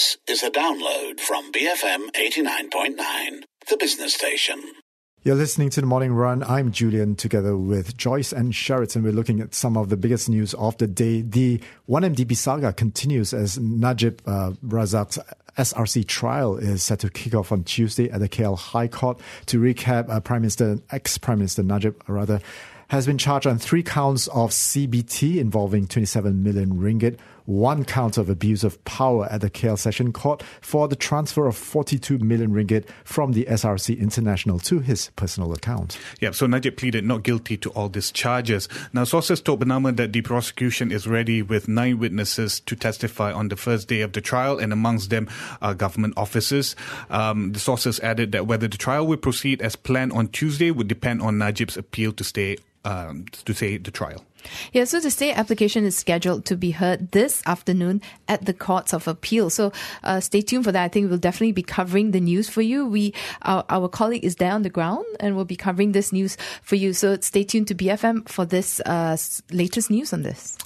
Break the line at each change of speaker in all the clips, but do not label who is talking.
This is a download from BFM 89.9, the business station.
You're listening to the Morning Run. I'm Julian, together with Joyce and Sheraton. We're looking at some of the biggest news of the day. The 1MDB saga continues as Najib uh, Razak's SRC trial is set to kick off on Tuesday at the KL High Court. To recap, uh, Prime Minister, ex-Prime Minister Najib, rather, has been charged on three counts of CBT involving 27 million ringgit, one count of abuse of power at the KL Session Court for the transfer of 42 million ringgit from the SRC International to his personal account.
Yeah, so Najib pleaded not guilty to all these charges. Now, sources told Bernama that the prosecution is ready with nine witnesses to testify on the first day of the trial, and amongst them are government officers. Um, the sources added that whether the trial will proceed as planned on Tuesday would depend on Najib's appeal to stay um, to say the trial.
Yeah, so the stay application is scheduled to be heard this afternoon at the Courts of Appeal. So uh, stay tuned for that. I think we'll definitely be covering the news for you. We, our, our colleague is there on the ground and we'll be covering this news for you. So stay tuned to BFM for this uh, latest news on this.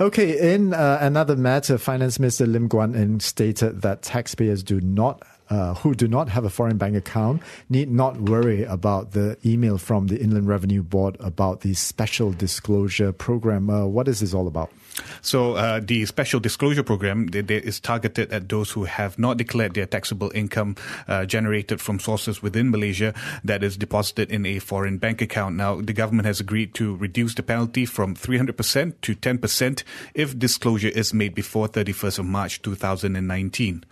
Okay, in uh, another matter, Finance Minister Lim Guan Eng stated that taxpayers do not uh, who do not have a foreign bank account need not worry about the email from the Inland Revenue Board about the special disclosure program. Uh, what is this all about?
So uh, the special disclosure program is targeted at those who have not declared their taxable income uh, generated from sources within Malaysia that is deposited in a foreign bank account. Now, the government has agreed to reduce the penalty from 300% to 10% if disclosure is made before 31st of March 2019.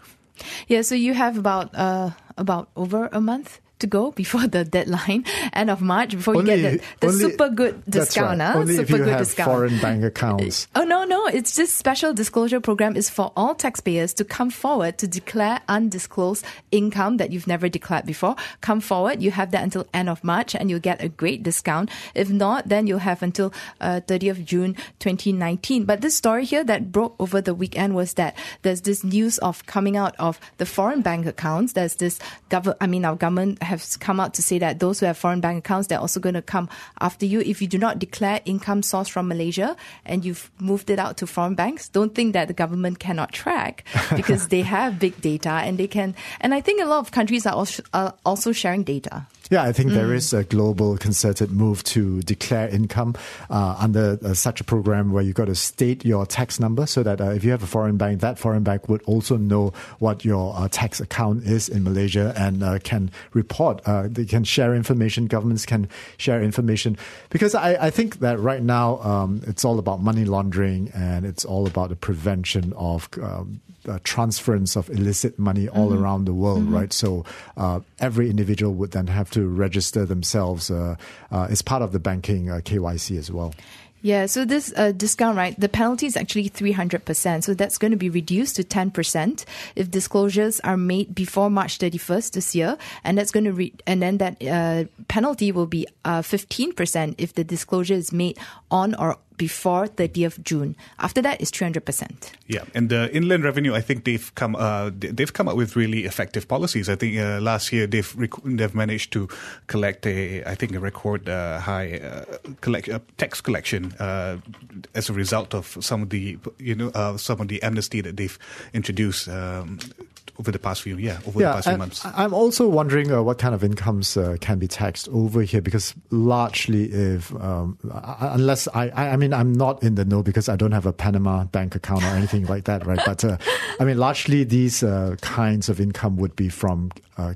Yeah, so you have about uh, about over a month to go before the deadline, end of March, before only, you get the, the only, super good discount.
Right. Only
super
if you
good
have
discount.
foreign bank accounts.
Oh no, no! It's this special disclosure program is for all taxpayers to come forward to declare undisclosed income that you've never declared before. Come forward. You have that until end of March, and you'll get a great discount. If not, then you'll have until uh, 30th of June 2019. But this story here that broke over the weekend was that there's this news of coming out of the foreign bank accounts. There's this government. I mean, our government has come out to say that those who have foreign bank accounts, they're also going to come after you. If you do not declare income source from Malaysia and you've moved it out to foreign banks, don't think that the government cannot track because they have big data and they can. And I think a lot of countries are also, are also sharing data.
Yeah, I think mm. there is a global concerted move to declare income uh, under uh, such a program where you've got to state your tax number so that uh, if you have a foreign bank, that foreign bank would also know what your uh, tax account is in Malaysia and uh, can report. Uh, they can share information. Governments can share information because I, I think that right now um, it's all about money laundering and it's all about the prevention of um, uh, transference of illicit money all mm-hmm. around the world, mm-hmm. right? So uh, every individual would then have to register themselves uh, uh as part of the banking uh, KYC as well.
Yeah, so this uh, discount, right? The penalty is actually 300%. So that's going to be reduced to 10% if disclosures are made before March 31st this year. And that's going to re- and then that uh, penalty will be uh, 15% if the disclosure is made on or before 30th June. After that, it's 300%.
Yeah, and the inland revenue, I think they've come uh, they've come up with really effective policies. I think uh, last year they've rec- they've managed to collect a I think a record uh, high uh, collect uh, tax collection uh, as a result of some of the you know some of the amnesty that they've introduced. Um, over the past few yeah over yeah, the past few months.
I'm also wondering uh, what kind of incomes uh, can be taxed over here because largely if um, unless I, I mean I'm not in the know because I don't have a Panama bank account or anything like that right? But uh, I mean largely these uh, kinds of income would be from uh,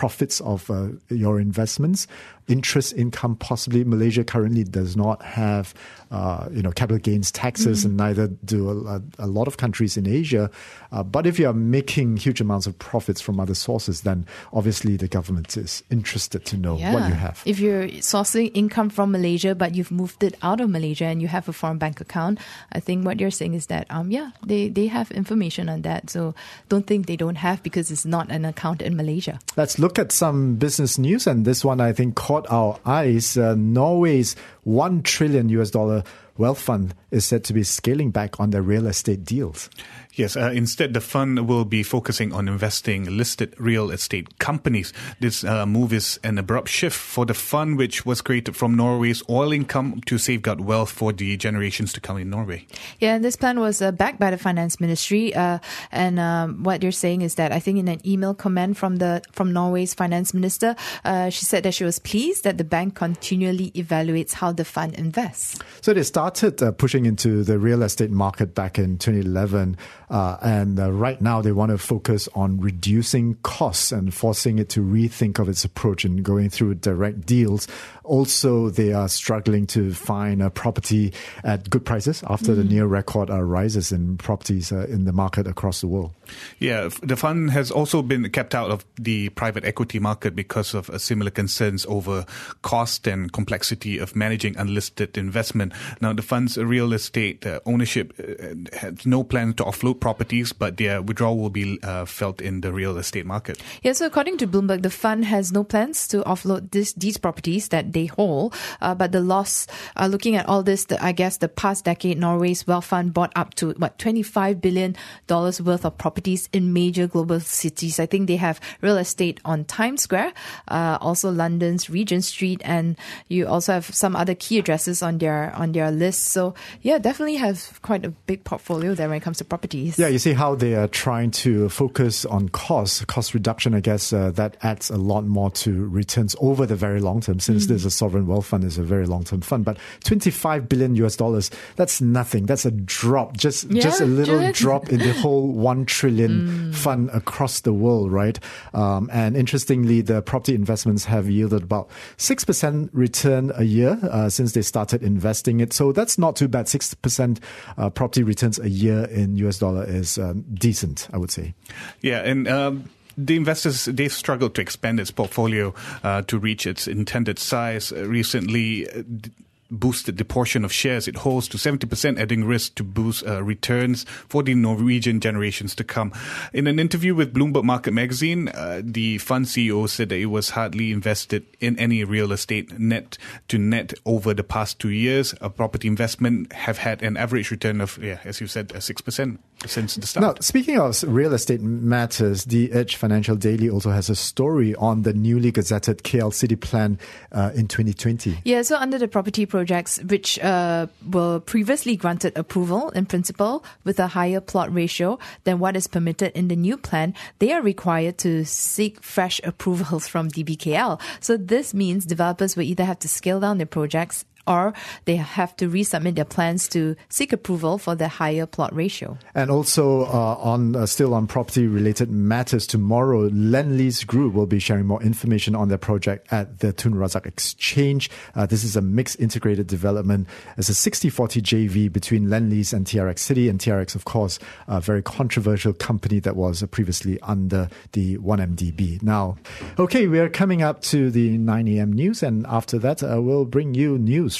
profits of uh, your investments, interest income. Possibly Malaysia currently does not have, uh, you know, capital gains taxes, mm-hmm. and neither do a, a, lot of countries in Asia. Uh, but if you are making huge amounts of profits from other sources, then obviously the government is interested to know yeah. what you have.
If you're sourcing income from Malaysia, but you've moved it out of Malaysia and you have a foreign bank account, I think what you're saying is that, um, yeah, they, they have information on that. So don't think they don't have because it's not an account in Malaysia.
Let's look at some business news, and this one I think caught our eyes. Uh, Norway's one trillion US dollar wealth fund is said to be scaling back on their real estate deals.
Yes, uh, instead, the fund will be focusing on investing listed real estate companies. This uh, move is an abrupt shift for the fund, which was created from Norway's oil income to safeguard wealth for the generations to come in Norway.
Yeah, and this plan was uh, backed by the finance ministry, uh, and um, what they're saying is that I think in an email comment from the from Norway's finance minister, uh, she said that she was pleased that the bank continually evaluates how the fund invests.
So they started uh, pushing into the real estate market back in 2011, uh, and uh, right now they want to focus on reducing costs and forcing it to rethink of its approach and going through direct deals. Also, they are struggling to find a property at good prices after mm. the near record uh, rises in properties uh, in the market across the world.
Yeah, the fund has also been kept out of the private equity market because of uh, similar concerns over cost and complexity of managing unlisted investment. Now, the fund's real estate uh, ownership uh, has no plans to offload properties, but their withdrawal will be uh, felt in the real estate market.
Yeah, so according to Bloomberg, the fund has no plans to offload this, these properties that they hold, but the loss, looking at all this, the, I guess the past decade, Norway's wealth fund bought up to what $25 billion worth of properties in major global cities. I think they have real estate on Times Square, uh, also London's Regent Street, and you also have some other key addresses on their on their list. So yeah, definitely have quite a big portfolio there when it comes to properties.
Yeah, you see how they are trying to focus on cost, cost reduction. I guess uh, that adds a lot more to returns over the very long term, since mm. there's a sovereign wealth fund is a very long term fund. But 25 billion US dollars, that's nothing. That's a drop, just yeah, just a little just... drop in the whole one trillion mm. fund across the world, right? Um, and interestingly, the property investments have yielded about six percent return a year uh, since they started investing it. So that's not too bad. Six percent uh, property returns a year in US dollar is um, decent, I would say.
Yeah, and. Um the investors they've struggled to expand its portfolio uh, to reach its intended size. Uh, recently, uh, boosted the portion of shares it holds to 70%, adding risk to boost uh, returns for the Norwegian generations to come. In an interview with Bloomberg Market Magazine, uh, the fund CEO said that it was hardly invested in any real estate net to net over the past two years. A property investment have had an average return of, yeah, as you said, 6% since the start.
Now, speaking of real estate matters, the Edge Financial Daily also has a story on the newly gazetted KL City Plan uh, in 2020.
Yeah, so under the property projects, which uh, were previously granted approval in principle with a higher plot ratio than what is permitted in the new plan, they are required to seek fresh approvals from DBKL. So this means developers will either have to scale down their projects or they have to resubmit their plans to seek approval for the higher plot ratio.
And also uh, on uh, still on property related matters tomorrow, Lendlease Group will be sharing more information on their project at the Tun Razak Exchange. Uh, this is a mixed integrated development. It's a 60-40 JV between Lendlease and TRX City, and TRX, of course, a very controversial company that was previously under the 1MDB. Now, okay, we are coming up to the 9 a.m. news, and after that, uh, we'll bring you news